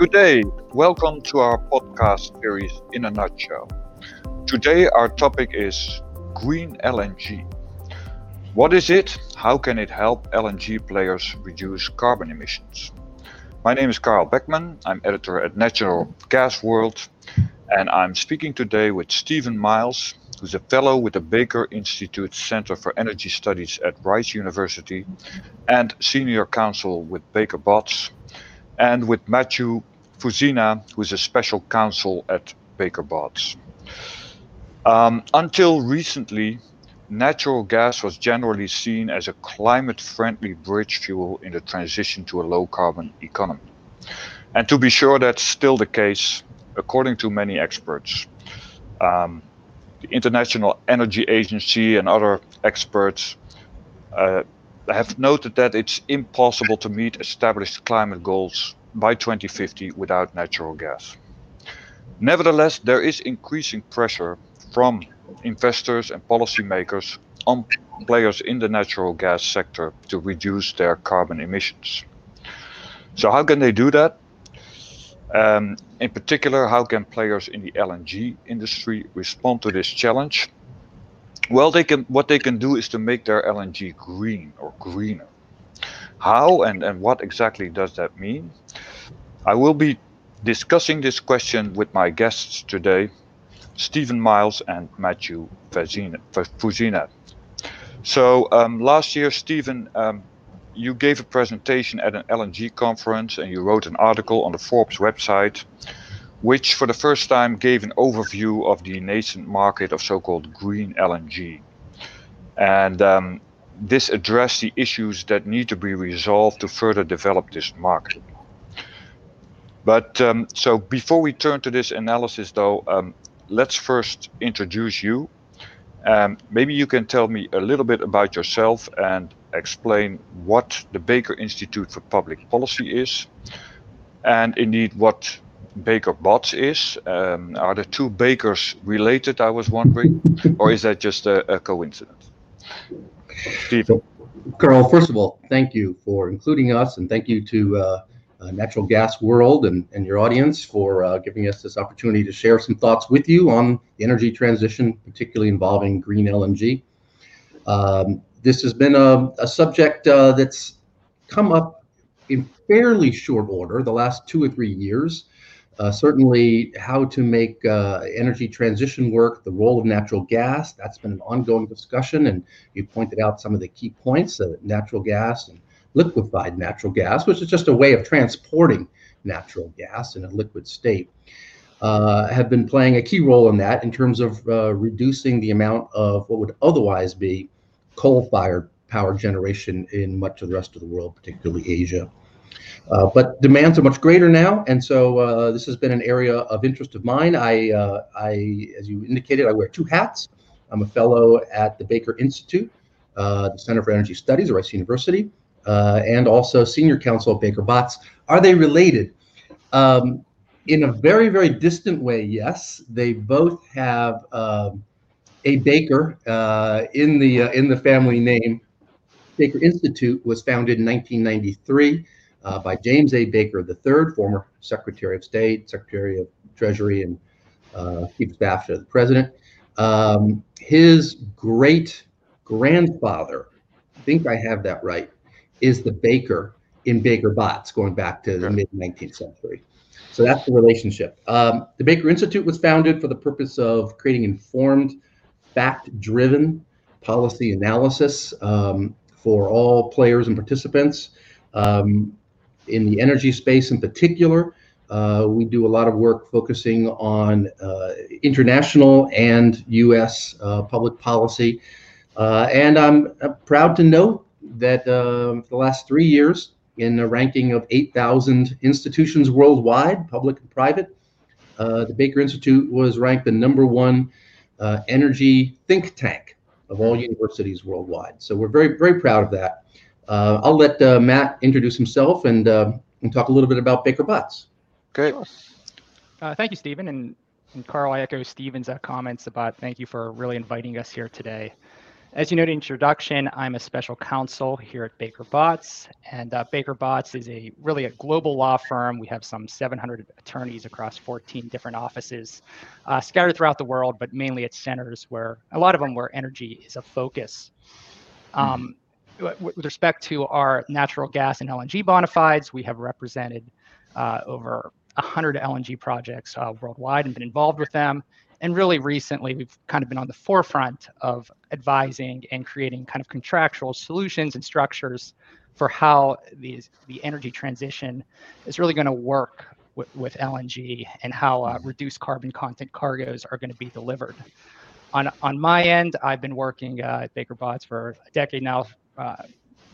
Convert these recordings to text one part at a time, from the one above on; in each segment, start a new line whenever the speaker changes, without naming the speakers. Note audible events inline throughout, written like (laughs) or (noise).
Good day. Welcome to our podcast series in a nutshell. Today, our topic is green LNG. What is it? How can it help LNG players reduce carbon emissions? My name is Carl Beckman. I'm editor at Natural Gas World, and I'm speaking today with Stephen Miles, who's a fellow with the Baker Institute Center for Energy Studies at Rice University and senior counsel with Baker Botts, and with Matthew Fuzina, who is a special counsel at Baker Botts. Um, until recently, natural gas was generally seen as a climate friendly bridge fuel in the transition to a low carbon economy. And to be sure, that's still the case, according to many experts. Um, the International Energy Agency and other experts uh, have noted that it's impossible to meet established climate goals by 2050 without natural gas. Nevertheless, there is increasing pressure from investors and policymakers on players in the natural gas sector to reduce their carbon emissions. So, how can they do that? Um, in particular, how can players in the LNG industry respond to this challenge? Well, they can. What they can do is to make their LNG green or greener. How and, and what exactly does that mean? I will be discussing this question with my guests today, Stephen Miles and Matthew Fuzina. So um, last year, Stephen, um, you gave a presentation at an LNG conference and you wrote an article on the Forbes website, which for the first time gave an overview of the nascent market of so-called green LNG. And um, this addressed the issues that need to be resolved to further develop this market. But um, so before we turn to this analysis, though, um, let's first introduce you. Um, maybe you can tell me a little bit about yourself and explain what the Baker Institute for Public Policy is, and indeed what Baker Botts is. Um, are the two Bakers related? I was wondering, or is that just a, a coincidence?
Stephen. Carl, first of all, thank you for including us, and thank you to uh, uh, Natural Gas World and, and your audience for uh, giving us this opportunity to share some thoughts with you on the energy transition, particularly involving green LNG. Um, this has been a, a subject uh, that's come up in fairly short order the last two or three years. Uh, certainly, how to make uh, energy transition work, the role of natural gas, that's been an ongoing discussion. And you pointed out some of the key points that natural gas and liquefied natural gas, which is just a way of transporting natural gas in a liquid state, uh, have been playing a key role in that in terms of uh, reducing the amount of what would otherwise be coal-fired power generation in much of the rest of the world, particularly Asia. Uh, but demands are much greater now, and so uh, this has been an area of interest of mine. I, uh, I, as you indicated, I wear two hats. I'm a fellow at the Baker Institute, uh, the Center for Energy Studies at Rice University, uh, and also senior counsel at Baker Botts. Are they related? Um, in a very, very distant way, yes. They both have um, a Baker uh, in the in the family name. Baker Institute was founded in 1993 uh, by James A. Baker III, former Secretary of State, Secretary of Treasury, and uh, Chief of Staff to the President. Um, his great grandfather, I think I have that right, is the baker in Baker Botts, going back to the mid 19th century. So that's the relationship. Um, the Baker Institute was founded for the purpose of creating informed, fact driven policy analysis um, for all players and participants. Um, in the energy space in particular, uh, we do a lot of work focusing on uh, international and US uh, public policy. Uh, and I'm proud to note that uh, the last three years, in a ranking of 8,000 institutions worldwide, public and private, uh, the Baker Institute was ranked the number one uh, energy think tank of all universities worldwide. So we're very, very proud of that. Uh, I'll let uh, Matt introduce himself and, uh, and talk a little bit about Baker Botts.
Okay.
thank you, Stephen. And, and Carl, I echo Stephen's comments about thank you for really inviting us here today. As you noted in introduction, I'm a special counsel here at Baker Botts, and uh, Baker Botts is a really a global law firm. We have some 700 attorneys across 14 different offices, uh, scattered throughout the world, but mainly at centers where a lot of them where energy is a focus. Um, with respect to our natural gas and LNG bona fides, we have represented uh, over 100 LNG projects uh, worldwide and been involved with them. And really recently, we've kind of been on the forefront of advising and creating kind of contractual solutions and structures for how these, the energy transition is really going to work with, with, LNG and how uh, reduced carbon content cargoes are going to be delivered. On, on my end, I've been working uh, at Baker Botts for a decade now, uh,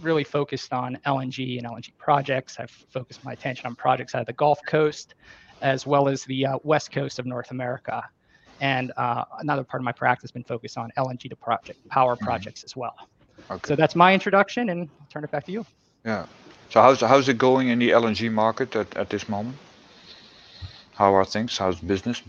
really focused on LNG and LNG projects. I've focused my attention on projects out of the Gulf Coast, as well as the uh, west coast of North America. And uh, another part of my practice has been focused on LNG to project power mm-hmm. projects as well. Okay. So that's my introduction, and I'll turn it back to you.
Yeah. So how's how's it going in the LNG market at, at this moment? How are things? How's business?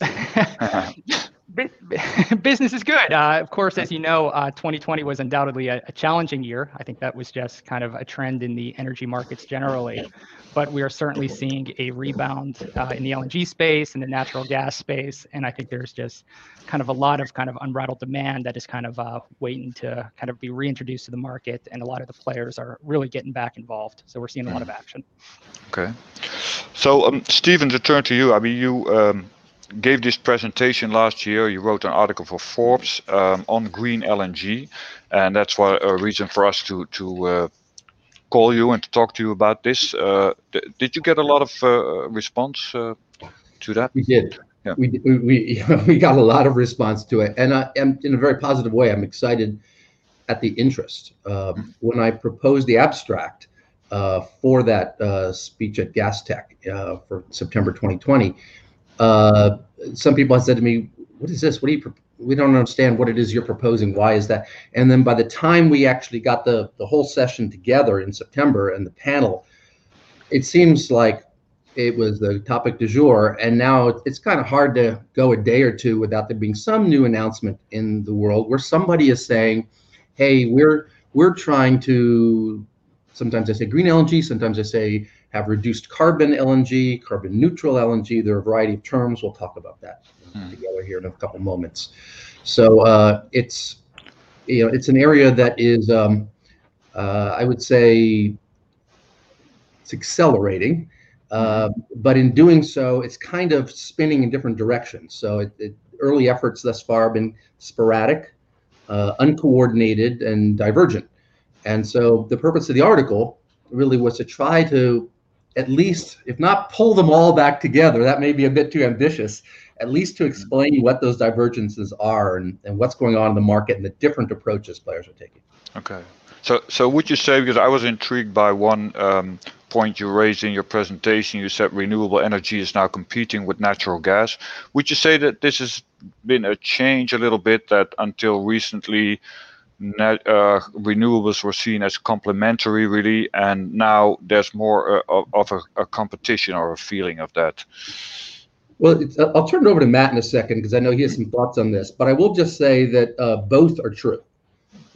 (laughs) (laughs) (laughs)
business is good. Uh, of course, as you know, uh, 2020 was undoubtedly a, a, challenging year. I think that was just kind of a trend in the energy markets generally. But we are certainly seeing a rebound uh, in the LNG space and the natural gas space. And I think there's just kind of a lot of kind of unbridled demand that is kind of uh, waiting to kind of be reintroduced to the market. And a lot of the players are really getting back involved. So we're seeing a lot of action.
Okay. So, um, Stephen, to turn to you, I mean, you. Um, gave this presentation last year. You wrote an article for Forbes um, on green LNG, and that's why a reason for us to to uh, call you and to talk to you about this. Uh, did you get a lot of uh, response uh, to that?
We did. Yeah. We, we, (laughs) we got a lot of response to it, and, I, and in a very positive way. I'm excited at the interest. Um, when I proposed the abstract uh, for that uh, speech at Gastech for September 2020 uh, some people have said to me, "What is this? What do you? We don't understand what it is you're proposing. Why is that?" And then by the time we actually got the the whole session together in September and the panel, it seems like it was the topic du jour. And now it's kind of hard to go a day or two without there being some new announcement in the world where somebody is saying, "Hey, we're we're trying to." Sometimes I say green LNG. Sometimes I say have reduced carbon LNG, carbon neutral LNG. There are a variety of terms. We'll talk about that hmm. together here in a couple moments. So uh, it's you know it's an area that is um, uh, I would say it's accelerating, uh, but in doing so, it's kind of spinning in different directions. So it, it, early efforts thus far have been sporadic, uh, uncoordinated, and divergent. And so the purpose of the article really was to try to at least, if not pull them all back together, that may be a bit too ambitious, at least to explain what those divergences are and, and what's going on in the market and the different approaches players are taking.
Okay. So, so would you say, because I was intrigued by one um, point you raised in your presentation, you said renewable energy is now competing with natural gas. Would you say that this has been a change a little bit that until recently uh, renewables were seen as complementary, really, and now there's more uh, of a, a, competition or a feeling of that.
Well, I'll turn it over to Matt in a second because I know he has some thoughts on this, but I will just say that uh, both are true.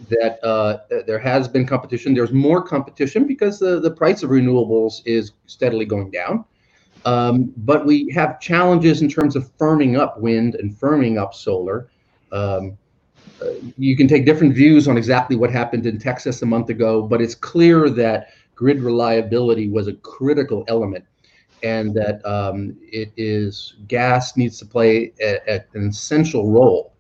That uh, there has been competition. There's more competition because the, the price of renewables is steadily going down. Um, but we have challenges in terms of firming up wind and firming up solar. Um, you can take different views on exactly what happened in Texas a month ago, but it's clear that grid reliability was a critical element and that um, it is gas needs to play a, a, an essential role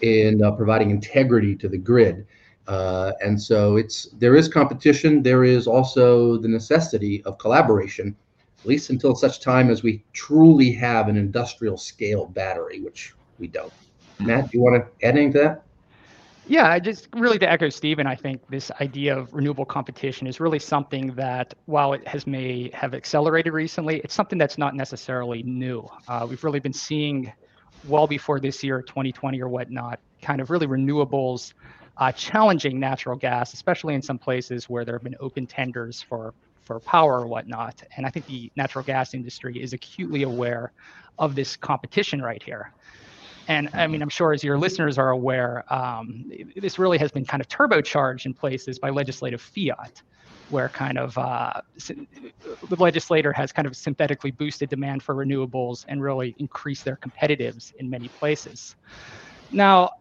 in uh, providing integrity to the grid. Uh, and so it's there is competition. There is also the necessity of collaboration, at least until such time as we truly have an industrial scale battery, which we don't. Matt, do you want to add anything to that?
Yeah, just really to echo Stephen, I think this idea of renewable competition is really something that, while it has may have accelerated recently, it's something that's not necessarily new. Uh, we've really been seeing, well before this year, 2020 or whatnot, kind of really renewables uh, challenging natural gas, especially in some places where there have been open tenders for for power or whatnot. And I think the natural gas industry is acutely aware of this competition right here. And I mean, I'm sure as your listeners are aware, um, this really has been kind of turbocharged in places by legislative fiat, where kind of uh, the legislator has kind of synthetically boosted demand for renewables and really increased their competitives in many places. Now,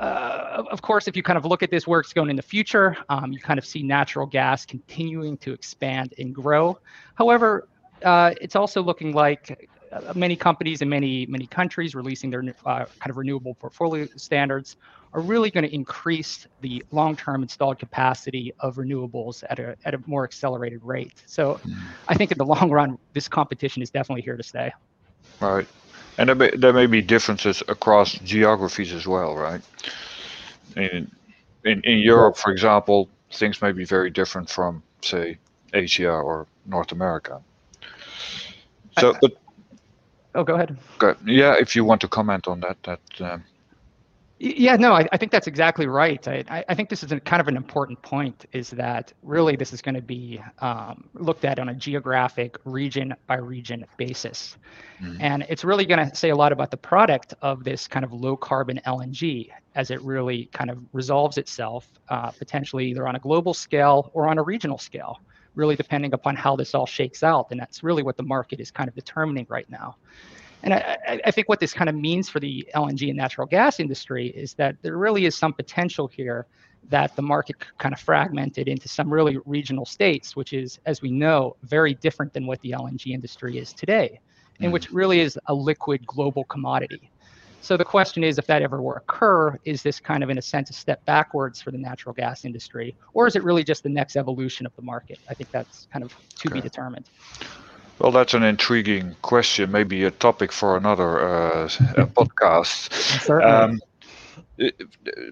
uh, of course, if you kind of look at this where it's going in the future, um, you kind of see natural gas continuing to expand and grow. However, uh, it's also looking like many companies in many many countries releasing their uh, kind of renewable portfolio standards are really going to increase the long-term installed capacity of renewables at a at a more accelerated rate. So. I think in the long run, this competition is definitely here to stay.
Right. And there may, there may be differences across geographies as well, right? In, in, in Europe, for example, things may be very different from, say, Asia or North America. So,
but oh, go ahead.
Okay. Yeah, if you want to comment on that, that um,
yeah, no, I, I, think that's exactly right. I, I think this is a, kind of an important point is that really this is going to be um, looked at on a geographic region by region basis. Mm-hmm. And it's really going to say a lot about the product of this kind of low carbon LNG as it really kind of resolves itself, uh, potentially either on a global scale or on a regional scale, really depending upon how this all shakes out. And that's really what the market is kind of determining right now. And I, I, think what this kind of means for the LNG and natural gas industry is that there really is some potential here that the market kind of fragmented into some really regional states, which is, as we know, very different than what the LNG industry is today, and which mm. really is a liquid global commodity. So the question is, if that ever were to occur, is this kind of, in a sense, a step backwards for the natural gas industry, or is it really just the next evolution of the market? I think that's kind of to okay. be determined.
Well, that's an intriguing question. Maybe a topic for another uh, (laughs) podcast. Um,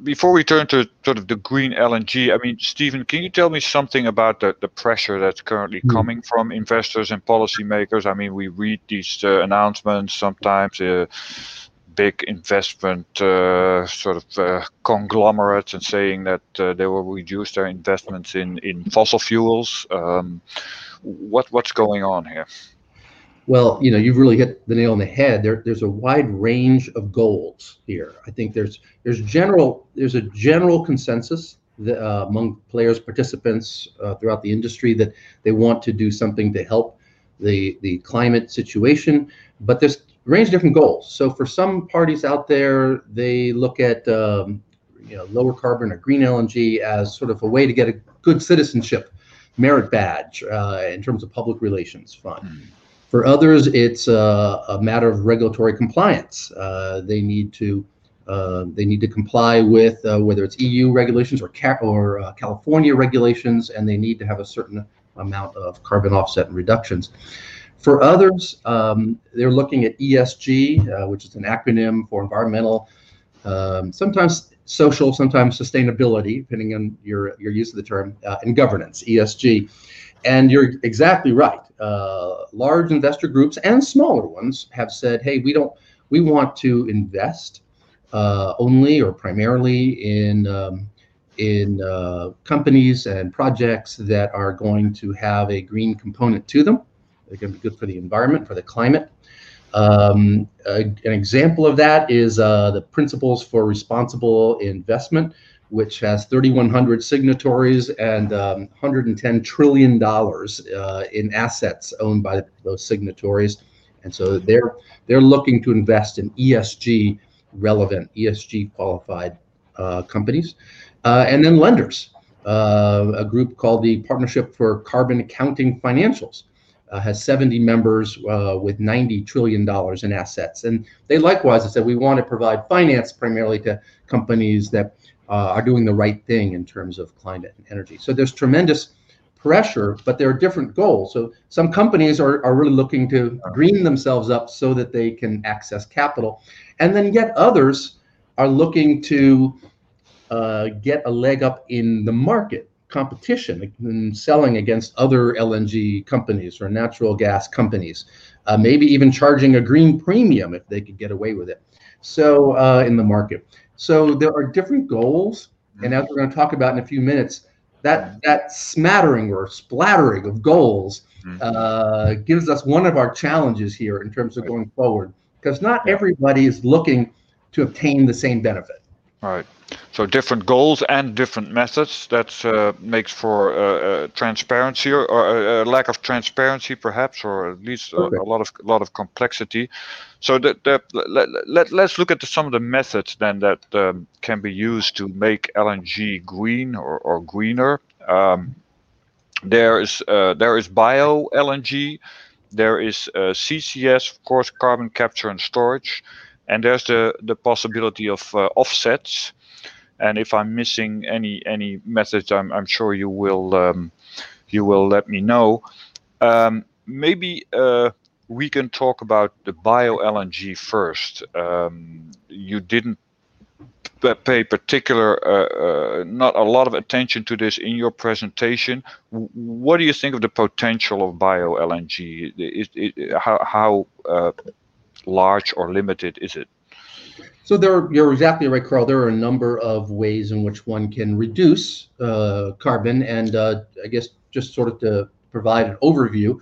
before we turn to sort of the green LNG, I mean, Stephen, can you tell me something about the, the pressure that's currently mm. coming from investors and policymakers? I mean, we read these uh, announcements sometimes. Uh, big investment uh, sort of uh, conglomerates and saying that uh, they will reduce their investments in, in fossil fuels. Um, what what's going on here?
Well, you know, you've really hit the nail on the head. There, there's a wide range of goals here. I think there's there's general there's a general consensus that, uh, among players, participants uh, throughout the industry that they want to do something to help the the climate situation. But there's range of different goals. So for some parties out there, they look at um, you know lower carbon or green LNG as sort of a way to get a good citizenship merit badge uh, in terms of public relations fund. Mm. For others, it's uh, a matter of regulatory compliance. Uh, they need to uh, they need to comply with uh, whether it's EU regulations or ca- or uh, California regulations, and they need to have a certain amount of carbon offset and reductions. For others, um, they're looking at ESG, which is an acronym for environmental, um, sometimes social, sometimes sustainability, depending on your, your use of the term, uh, and governance, ESG. And you're exactly right. Uh, large investor groups and smaller ones have said, hey, we don't, we want to invest uh, only or primarily in um, in uh, companies and projects that are going to have a green component to them. They're going to be good for the environment, for the climate, um, a, an example of that is uh, the Principles for Responsible Investment, which has 3,100 signatories and um, 110 trillion dollars uh, in assets owned by those signatories, and so they're they're looking to invest in ESG relevant, ESG qualified uh, companies, uh, and then lenders, uh, a group called the Partnership for Carbon Accounting Financials uh, has 70 members uh, with 90 trillion dollars in assets, and they likewise said we want to provide finance primarily to companies that uh, are doing the right thing in terms of climate and energy. So there's tremendous pressure, but there are different goals. So some companies are, are really looking to green themselves up so that they can access capital, and then yet others are looking to uh, get a leg up in the market competition and selling against other LNG companies or natural gas companies, uh, maybe even charging a green premium if they could get away with it. So uh, in the market, so there are different goals, and as we're going to talk about in a few minutes, that that smattering or splattering of goals mm-hmm. uh, gives us one of our challenges here in terms of going forward, because not everybody is looking to obtain the same benefit.
Right. So different goals and different methods. That uh, makes for uh, uh, transparency or, or a lack of transparency, perhaps, or at least a, a, lot of a lot of complexity. So that, that let, let, let's look at the, some of the methods then that um, can be used to make LNG green or, or greener. Um, there is uh, there is bio LNG. There is uh, CCS, of course, carbon capture and storage and there's the the possibility of uh, offsets. And if i'm missing any any message i'm, I'm sure you will um, you will let me know. Um, maybe uh, we can talk about the bio lng first. Um, you didn't pay particular uh, uh, not a lot of attention to this in your presentation. What do you think of the potential of bio lng is, is, how, how uh, large or limited is it?
So there, you're exactly right, Carl. There are a number of ways in which one can reduce uh, carbon, and uh, I guess just sort of to provide an overview,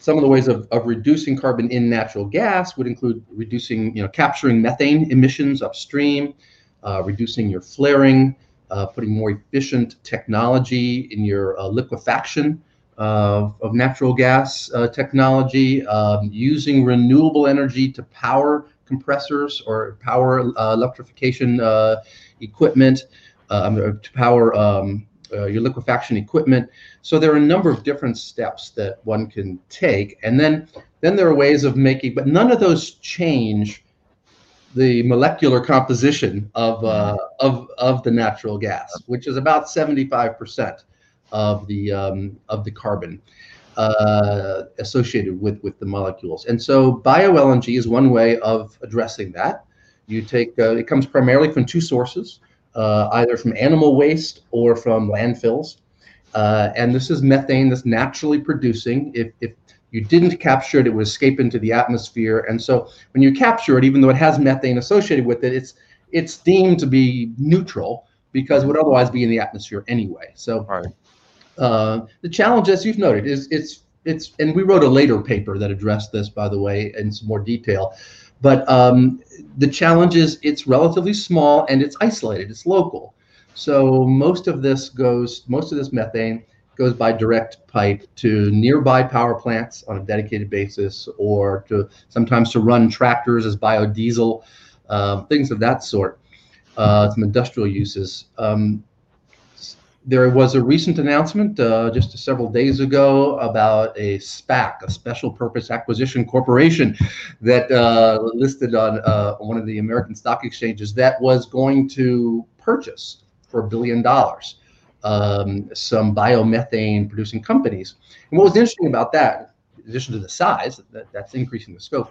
some of the ways of, of reducing carbon in natural gas would include reducing, you know, capturing methane emissions upstream, uh, reducing your flaring, uh, putting more efficient technology in your uh, liquefaction of, of natural gas uh, technology, um, using renewable energy to power compressors or power uh, electrification uh, equipment, um, to power um, uh, your liquefaction equipment. So there are a number of different steps that one can take, and then then there are ways of making, but none of those change the molecular composition of uh, of of the natural gas, which is about seventy five percent of the um, of the carbon uh, associated with with the molecules. And so bio LNG is one way of addressing that. You take uh, it comes primarily from two sources, uh, either from animal waste or from landfills. Uh, and this is methane that's naturally producing. If, if you didn't capture it, it would escape into the atmosphere. And so when you capture it, even though it has methane associated with it, it's it's deemed to be neutral because it would otherwise be in the atmosphere anyway. So right. Uh, the challenge, as you've noted, is it's it's and we wrote a later paper that addressed this, by the way, in some more detail. But um, the challenge is it's relatively small and it's isolated, it's local. So most of this goes, most of this methane goes by direct pipe to nearby power plants on a dedicated basis, or to sometimes to run tractors as biodiesel, uh, things of that sort. Uh, some industrial uses. Um, there was a recent announcement uh, just several days ago about a SPAC, a Special Purpose Acquisition Corporation, that uh, listed on uh, one of the American stock exchanges that was going to purchase for a billion dollars um, some biomethane producing companies. And what was interesting about that, in addition to the size, that, that's increasing the scope,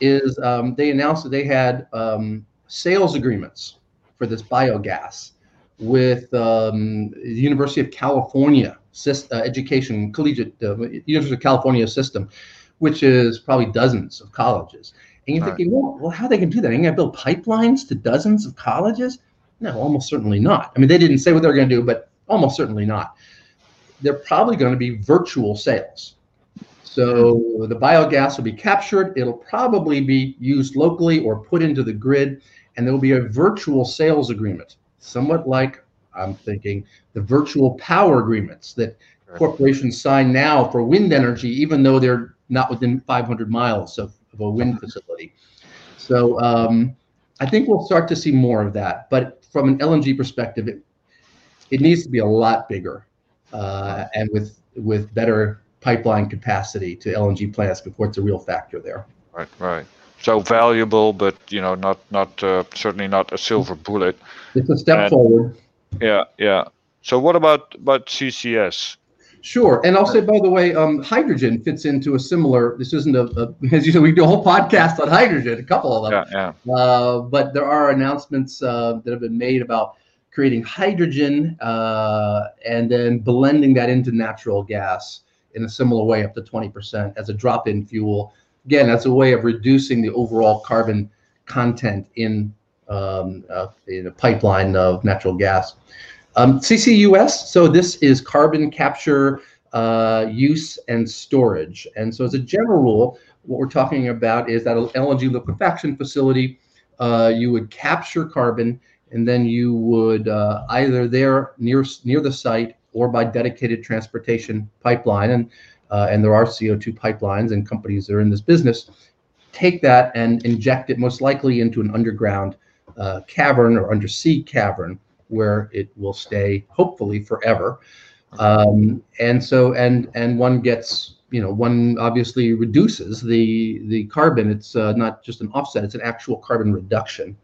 is um, they announced that they had um, sales agreements for this biogas with um, the University of California uh, education, collegiate, uh, University of California system, which is probably dozens of colleges. And you're thinking, well, well, how they can do that? Are they going to build pipelines to dozens of colleges? No, almost certainly not. I mean, they didn't say what they're going to do, but almost certainly not. They're probably going to be virtual sales. So the biogas will be captured. It'll probably be used locally or put into the grid, and there will be a virtual sales agreement somewhat like I'm thinking the virtual power agreements that corporations sign now for wind energy, even though they're not within 500 miles of, of a wind facility. So um, I think we'll start to see more of that. But from an LNG perspective, it, it needs to be a lot bigger uh, and with with better pipeline capacity to LNG plants before it's a real factor there.
Right, right so valuable, but you know, not not uh, certainly not a silver bullet.
It's a step and, forward.
Yeah, yeah. So what about about CCS?
Sure, and I'll say by the way, um, hydrogen fits into a similar. This isn't a, a, (laughs) as you know, we do a whole podcast on hydrogen, a couple of
them. Yeah,
yeah. Uh, but there are announcements uh, that have been made about creating hydrogen uh, and then blending that into natural gas in a similar way, up to 20% as a drop-in fuel again, that's a way of reducing the overall carbon content in um, uh, in a pipeline of natural gas. Um, CCUS, so this is carbon capture, uh, use, and storage. And so, as a general rule, what we're talking about is that an LNG liquefaction facility uh, you would capture carbon and then you would uh, either there near near the site or by dedicated transportation pipeline and uh, and there are CO2 pipelines and companies that are in this business take that and inject it most likely into an underground uh, cavern or undersea cavern where it will stay hopefully forever. Um, and so and and one gets you know one obviously reduces the the carbon. It's uh, not just an offset it's an actual carbon reduction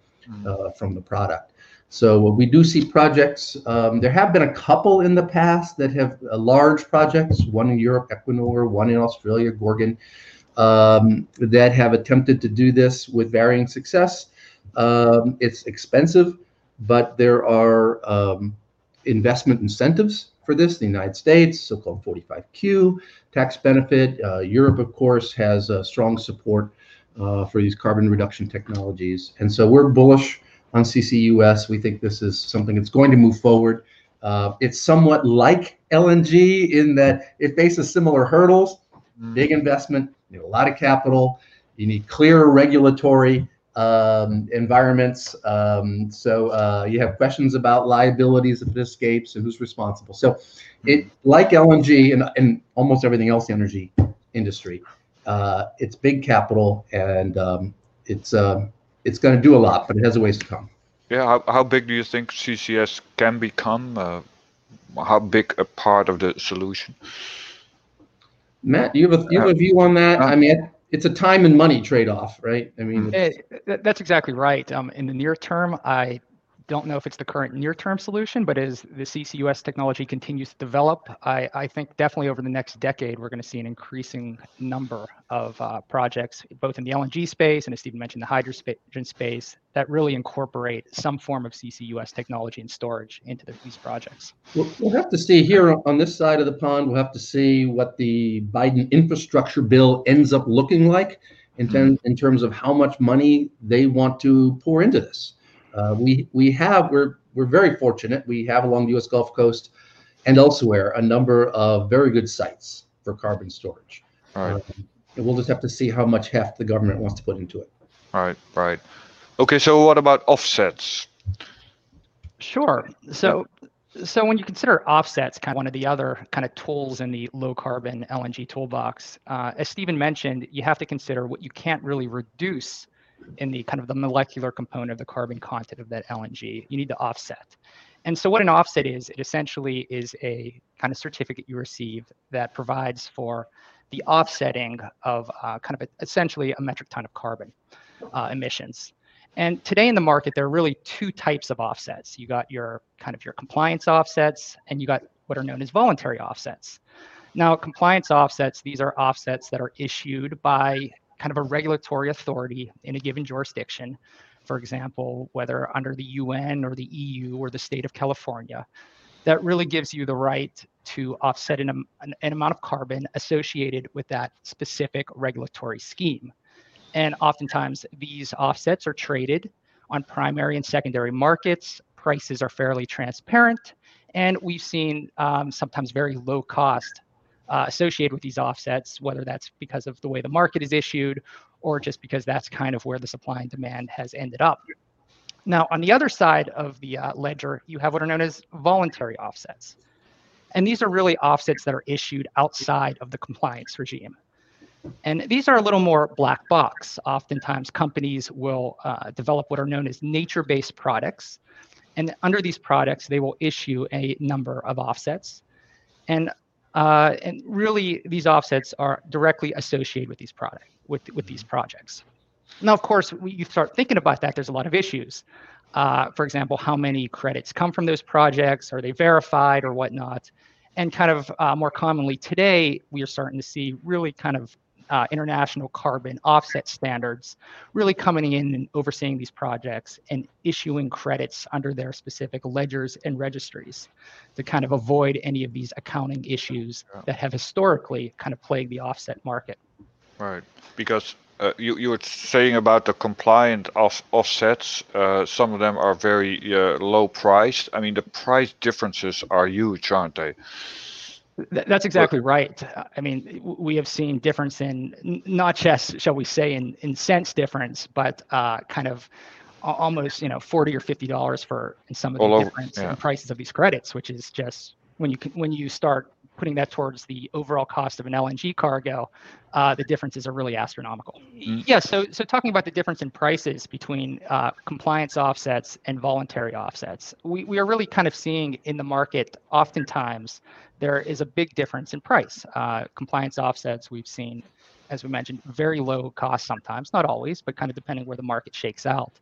uh, from the product so we do see projects. Um, there have been a couple in the past that have uh, large projects, one in Europe, Equinor, one in Australia, Gorgon, um, that have attempted to do this with varying success. Um, it's expensive, but there are um, investment incentives for this. The United States, so-called 45Q tax benefit. Uh, Europe, of course, has uh, strong support uh, for these carbon reduction technologies. And so we're bullish on CCUS. We think this is something that's going to move forward. Uh, it's somewhat like LNG in that it faces similar hurdles, mm. big investment, you know, a lot of capital. You need clear regulatory um, environments. Um, so uh, you have questions about liabilities if it escapes and who's responsible. So it, like LNG and, and almost everything else the energy industry, uh, it's big capital and um, it's uh, it's going to do a lot, but it has a ways to come.
Yeah, how, how big do you think CCS can become? Uh, how big a part of the solution?
Matt, do you have a, you have a view on that? Uh, I mean, it's a time and money trade-off, right? I mean,
it, that's exactly right. Um, in the near term, I don't know if it's the current near-term solution, but as the CCUS technology continues to develop, I, I think definitely over the next decade, we're going to see an increasing number of uh, projects, both in the LNG space and as Stephen mentioned, the hydrogen space, that really incorporate some form of CCUS technology and storage into the, these projects.
We'll, we'll have to see here on this side of the pond, we'll have to see what the Biden infrastructure bill ends up looking like in, mm-hmm. in terms of how much money they want to pour into this. Uh, we we have we're we're very fortunate. We have along the U.S. Gulf Coast and elsewhere a number of very good sites for carbon storage.
Right. Um,
and we'll just have to see how much heft the government wants to put into it.
Right. Right. Okay. So what about offsets?
Sure. So so when you consider offsets, kind of one of the other kind of tools in the low carbon LNG toolbox, uh, as Stephen mentioned, you have to consider what you can't really reduce in the kind of the molecular component of the carbon content of that LNG. You need to offset. And so what an offset is, it essentially is a kind of certificate you receive that provides for the offsetting of uh, kind of a, essentially a metric ton of carbon uh, emissions. And today in the market, there are really two types of offsets. You got your kind of your compliance offsets, and you got what are known as voluntary offsets. Now, compliance offsets, these are offsets that are issued by kind of a regulatory authority in a given jurisdiction, for example, whether under the UN or the EU or the state of California, that really gives you the right to offset an, an, an amount of carbon associated with that specific regulatory scheme. And oftentimes these offsets are traded on primary and secondary markets. Prices are fairly transparent. And we've seen um, sometimes very low cost uh, associated with these offsets, whether that's because of the way the market is issued or just because that's kind of where the supply and demand has ended up. Now, on the other side of the uh, ledger, you have what are known as voluntary offsets. And these are really offsets that are issued outside of the compliance regime. And these are a little more black box. Oftentimes, companies will uh, develop what are known as nature based products. And under these products, they will issue a number of offsets. And uh, and really, these offsets are directly associated with these product with with these projects. Now, of course, we, you start thinking about that. There's a lot of issues. Uh, for example, how many credits come from those projects? Are they verified or whatnot? And kind of uh, more commonly today, we are starting to see really kind of uh, international carbon offset standards really coming in and overseeing these projects and issuing credits under their specific ledgers and registries to kind of avoid any of these accounting issues that have historically kind of plagued the offset market.
Right, because uh, you, you were saying about the compliant off, offsets. Uh, some of them are very uh, low priced. I mean, the price differences are huge, aren't they?
That's exactly right. I mean, we have seen difference in not just, shall we say, in, in cents difference, but uh, kind of almost you know 40 or 50 dollars for in some of
All
the
over,
difference
yeah.
in prices of these credits which is just when you can, when you start putting that towards the overall cost of an LNG cargo uh, the differences are really astronomical
Mm.
yeah so so talking about the difference in prices between uh, compliance offsets and voluntary offsets we, we are really kind of seeing in the market oftentimes there is a big difference in price uh, compliance offsets we've seen as we mentioned, very low cost sometimes, not always, but kind of depending where the market shakes out.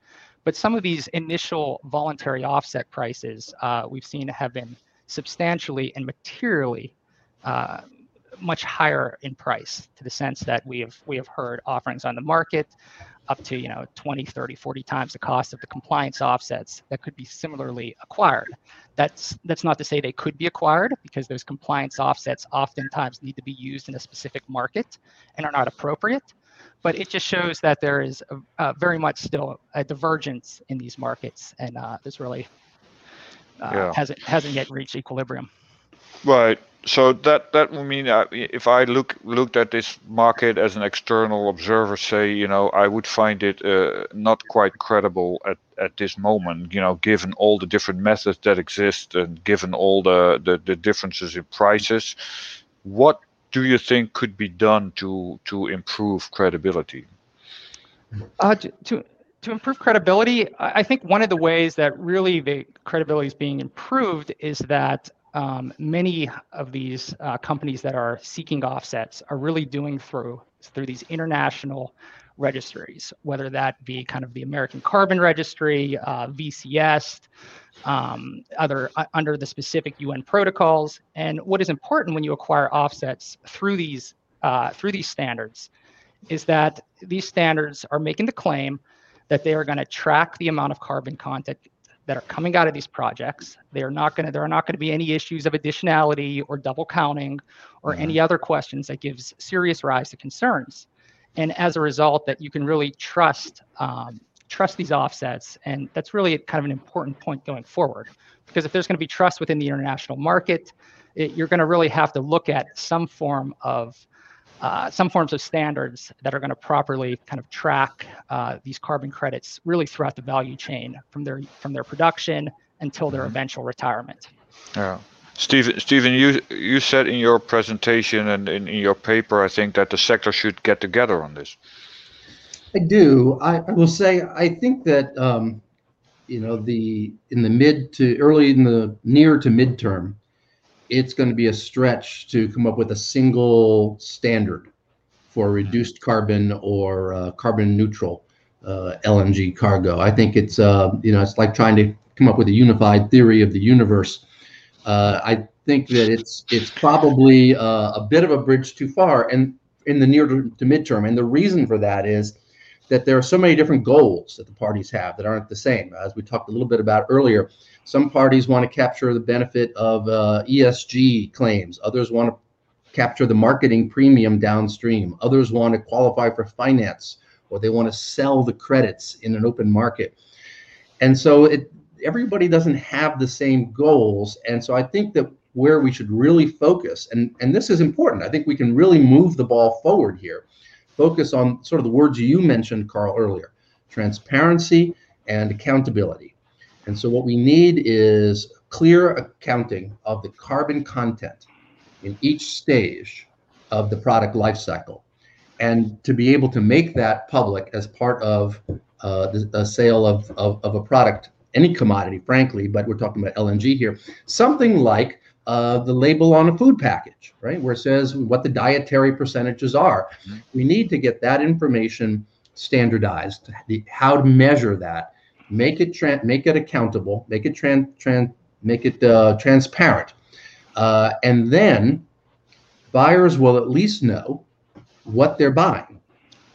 But some of these initial voluntary offset prices uh, we've seen have been substantially and materially uh, much higher in price to the sense that we have we have heard offerings on the market up to you know 20 30 40 times the cost of the compliance offsets that could be similarly acquired that's that's not to say they could be acquired because those compliance offsets oftentimes need to be used in a specific market and are not appropriate but it just shows that there is a, a very much still a divergence in these markets and uh, this really uh,
Yeah.
hasn't hasn't yet reached equilibrium
Right. So that that would mean if I look looked at this market as an external observer, say, you know, I would find it uh, not quite credible at, at this moment. You know, given all the different methods that exist and given all the, the the differences in prices, what do you think could be done to to improve credibility?
Uh, to, to improve credibility, I think one of the ways that really the credibility is being improved is that um, many of these uh, companies that are seeking offsets are really doing through through these international registries, whether that be kind of the American Carbon Registry, uh, VCS, um, other uh, under the specific UN protocols. And what is important when you acquire offsets through these uh, through these standards is that these standards are making the claim that they are going to track the amount of carbon content that are coming out of these projects. They are not going to there are not going to be any issues of additionality or double counting or any other questions that gives serious rise to concerns. And as a result, that you can really trust um, trust these offsets, and that's really kind of an important point going forward. Because if there's going to be trust within the international market, it, you're going to really have to look at some form of uh, some forms of standards that are going to properly kind of track uh, these carbon credits really throughout the value chain from their from their production until their
Mhm.
eventual retirement.
Yeah. Stephen, Stephen, you you said in your presentation and in, in your paper, I think that the sector should get together on this.
I do. I, I will say I think that um, you know the in the mid to early in the near to midterm, it's going to be a stretch to come up with a single standard for reduced carbon or uh, carbon neutral uh, LNG cargo. I think it's uh, you know it's like trying to come up with a unified theory of the universe. Uh, I think that it's it's probably uh, a bit of a bridge too far, and in the near to, to midterm. And the reason for that is that there are so many different goals that the parties have that aren't the same. As we talked a little bit about earlier, some parties want to capture the benefit of uh, ESG claims. Others want to capture the marketing premium downstream. Others want to qualify for finance, or they want to sell the credits in an open market. And so it everybody doesn't have the same goals. And so I think that where we should really focus, and, and this is important, I think we can really move the ball forward here. Focus on sort of the words you mentioned, Carl, earlier transparency and accountability. And so what we need is clear accounting of the carbon content in each stage of the product life cycle. And to be able to make that public as part of uh, the, the sale of, of, of a product, any commodity, frankly, but we're talking about LNG here, something like uh, the label on a food package, right, where it says what the dietary percentages are.
Mhm.
We need to get that information standardized, the, how to measure that, make it tran make it accountable, make it tran tran make it uh, transparent, uh, and then buyers will at least know what they're buying.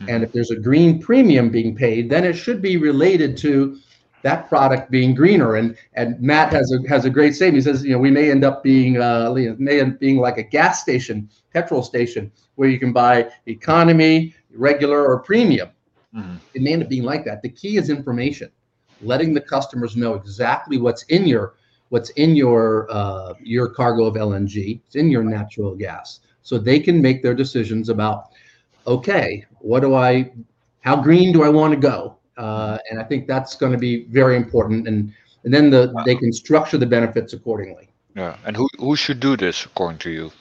And if there's a green premium being paid, then it should be related to that product being greener. And and Matt has a has a great statement. He says, you know, we may end up being uh, may end up being like a gas station, petrol station, where you can buy economy, regular, or premium.
Mhm.
It may end up being like that. The key is information, letting the customers know exactly what's in your what's in your uh, your cargo of LNG, it's in your natural gas, so they can make their decisions about, okay, what do I, how green do I want to go? uh, and I think that's going to be very important. And and then the they can structure the benefits accordingly.
Yeah, and who who should do this according to you?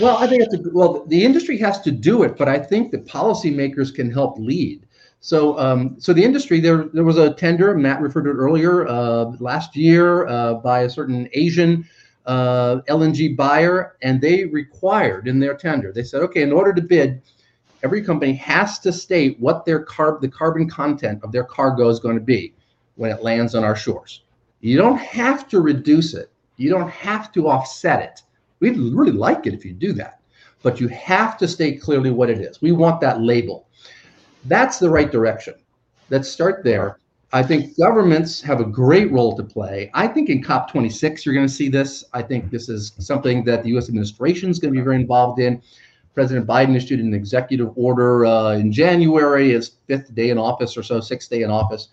Well, I think it's a, well the industry has to do it, but I think the policymakers can help lead. So, um, so the industry there there was a tender Matt referred to it earlier uh, last year uh, by a certain Asian uh, LNG buyer, and they required in their tender they said, okay, in order to bid, every company has to state what their carb the carbon content of their cargo is going to be when it lands on our shores. You don't have to reduce it. You don't have to offset it. We'd really like it if you do that, but you have to state clearly what it is. We want that label. That's the right direction. Let's start there. I think governments have a great role to play. I think in COP26, you're going to see this. I think this is something that the US administration is going to be very involved in. President Biden issued an executive order uh, in January, his fifth day in office or so, sixth day in office,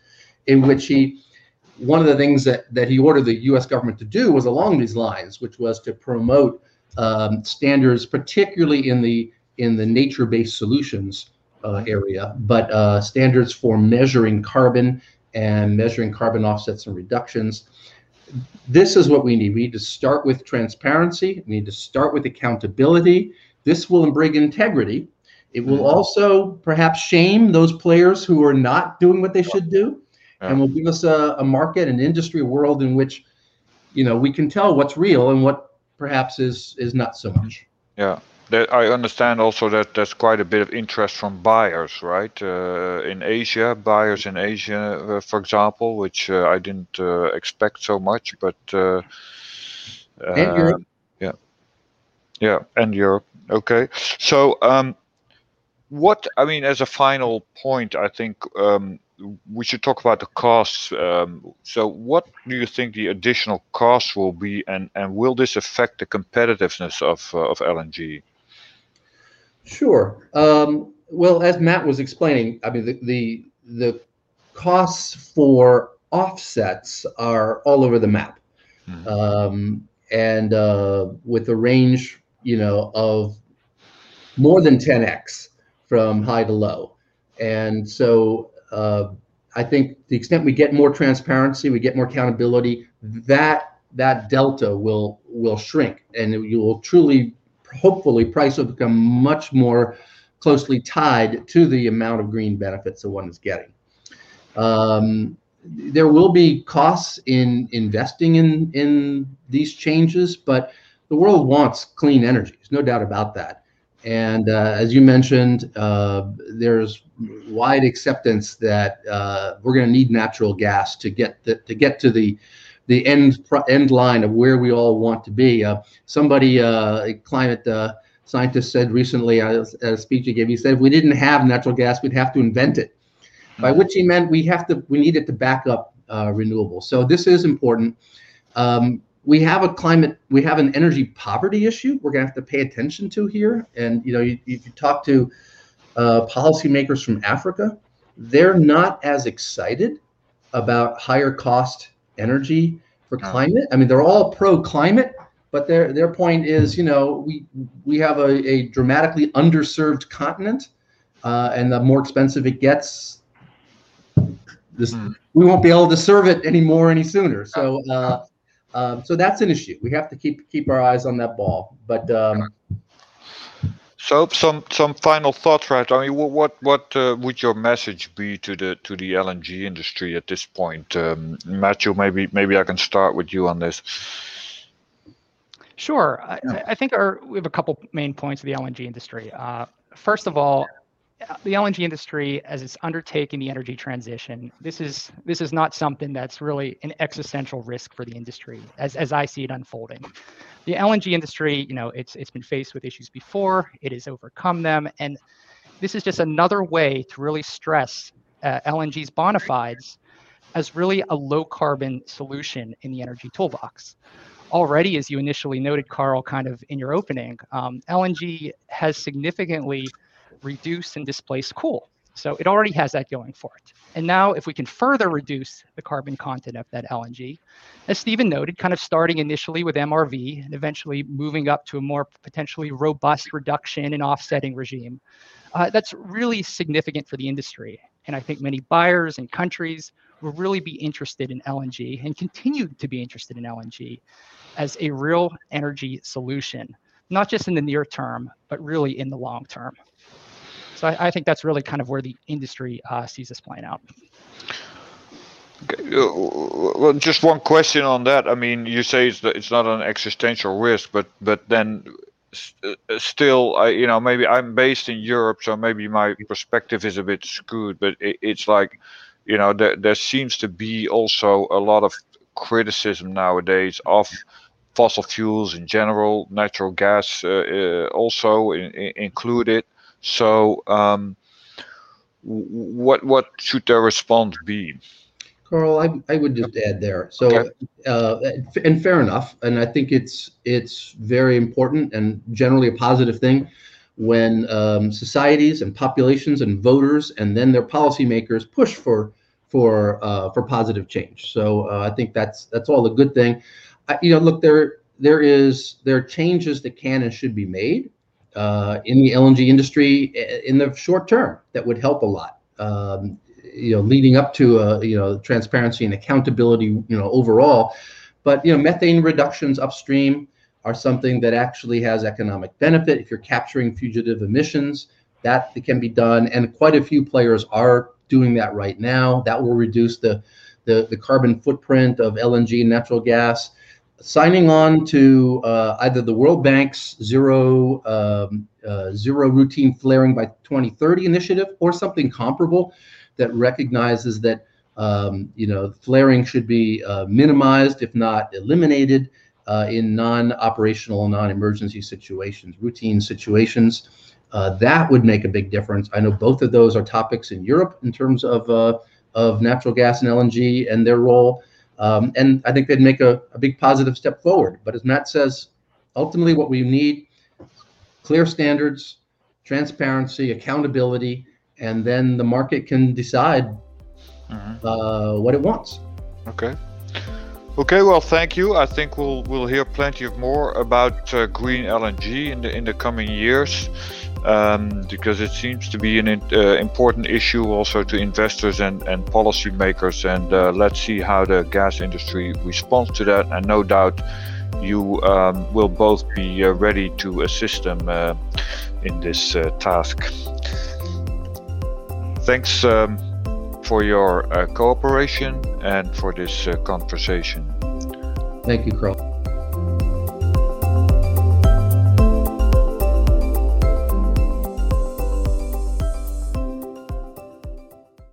in which he, one of the things that, that he ordered the US government to do was along these lines, which was to promote um, standards, particularly in the in the nature-based solutions uh, area, but uh, standards for measuring carbon and measuring carbon offsets and reductions. This is what we need. We need to start with transparency. We need to start with accountability. This will bring integrity. It will mm-hmm. also perhaps shame those players who are not doing what they should do, and will give us a, a market, an industry world in which, you know, we can tell what's real and what perhaps is is not so much.
Yeah, that I understand also that there's quite a bit of interest from buyers, right? Uh, in Asia, buyers in Asia, uh, for example, which uh, I didn't uh, expect so much, but uh,
and Europe.
Uh, yeah, yeah, and Europe. Okay, so um, what I mean as a final point, I think um, we should talk about the costs. Um, so, what do you think the additional costs will be, and and will this affect the competitiveness of of LNG?
Sure. Um, well, as Matt was explaining, I mean the the, the costs for offsets are all over the map, mm-hmm. um, and uh, with a range, you know, of more than 10x from high to low, and so uh, I think the extent we get more transparency, we get more accountability, that that delta will will shrink, and you will truly, hopefully, price will become much more closely tied to the amount of green benefits that one is getting. Um, there will be costs in investing in in these changes, but the world wants clean energy. There's no doubt about that. And uh, as you mentioned, uh, there's wide acceptance that uh, we're going to need natural gas to get the, to get to the the end end line of where we all want to be. Uh, somebody, uh, a climate uh, scientist, said recently at a speech he gave, he said, if we didn't have natural gas, we'd have to invent it. By mm-hmm. which he meant we have to we need it to back up renewables. So this is important. Um, we have a climate, we have an energy poverty issue we're going to have to pay attention to here. And, you know, you, you talk to uh, policymakers from Africa, they're not as excited about higher cost energy for climate. I mean, they're all pro climate, but their their point is, you know, we we have a, a dramatically underserved continent, uh, and the more expensive it gets, this mm. we won't be able to serve it anymore any sooner. So uh, um, so that's an issue. We have to keep keep our eyes on that ball. But um,
so some some final thoughts, right? I mean, what what uh, would your message be to the to the LNG industry at this point, um, Matthew? Maybe maybe I can start with you on this.
Sure. I, I think our, we have a couple main points of the LNG industry. Uh, first of all, the LNG industry, as it's undertaking the energy transition, this is this is not something that's really an existential risk for the industry, as as I see it unfolding. The LNG industry, you know, it's it's been faced with issues before, it has overcome them, and this is just another way to really stress uh, LNG's bona fides as really a low carbon solution in the energy toolbox. Already, as you initially noted, Carl, kind of in your opening, um, LNG has significantly reduced and displaced coal. So it already has that going for it. And now, if we can further reduce the carbon content of that LNG, as Stephen noted, kind of starting initially with MRV and eventually moving up to a more potentially robust reduction and offsetting regime, uh, that's really significant for the industry. And I think many buyers and countries will really be interested in LNG and continue to be interested in LNG as a real energy solution, not just in the near term, but really in the long term. So I, I think that's really kind of where the industry uh, sees this playing out.
Uh, Well, just one question on that. I mean, you say it's it's not an existential risk, but but then uh, still, I you know maybe I'm based in Europe, so maybe my perspective is a bit skewed. But it, it's like, you know, there there seems to be also a lot of criticism nowadays of fossil fuels in general, natural gas uh, uh, also in, in, included. So, um, what what should their response be?
Carl, I, I would just add there. So,
Okay.
uh, and fair enough. And I think it's it's very important and generally a positive thing when um, societies and populations and voters and then their policymakers push for for uh, for positive change. So uh, I think that's that's all a good thing. I, you know, look there there is there are changes that can and should be made uh, in the LNG industry in the short term that would help a lot. Um, you know, leading up to uh, you know transparency and accountability, you know, overall. But you know, methane reductions upstream are something that actually has economic benefit. If you're capturing fugitive emissions, that can be done, and quite a few players are doing that right now. That will reduce the the, the carbon footprint of LNG and natural gas. Signing on to uh, either the World Bank's zero um, uh, zero routine flaring by 2030 initiative or something comparable that recognizes that um, you know flaring should be uh, minimized, if not eliminated, uh, in non-operational, non-emergency situations, routine situations. Uh, that would make a big difference. I know both of those are topics in Europe in terms of uh, of natural gas and LNG and their role, um, and I think they'd make a, a big positive step forward. But as Matt says, ultimately what we need clear standards, transparency, accountability, and then the market can decide
Mhm.
uh, what it wants.
Okay. Okay. Well, thank you. I think we'll we'll hear plenty of more about uh, green LNG in the in the coming years, um, because it seems to be an uh, important issue also to investors and and policymakers. And uh, let's see how the gas industry responds to that. And no doubt, you um, will both be uh, ready to assist them uh, in this uh, task. Thanks. Um, for your uh, cooperation and for this conversation.
Thank you, Carl.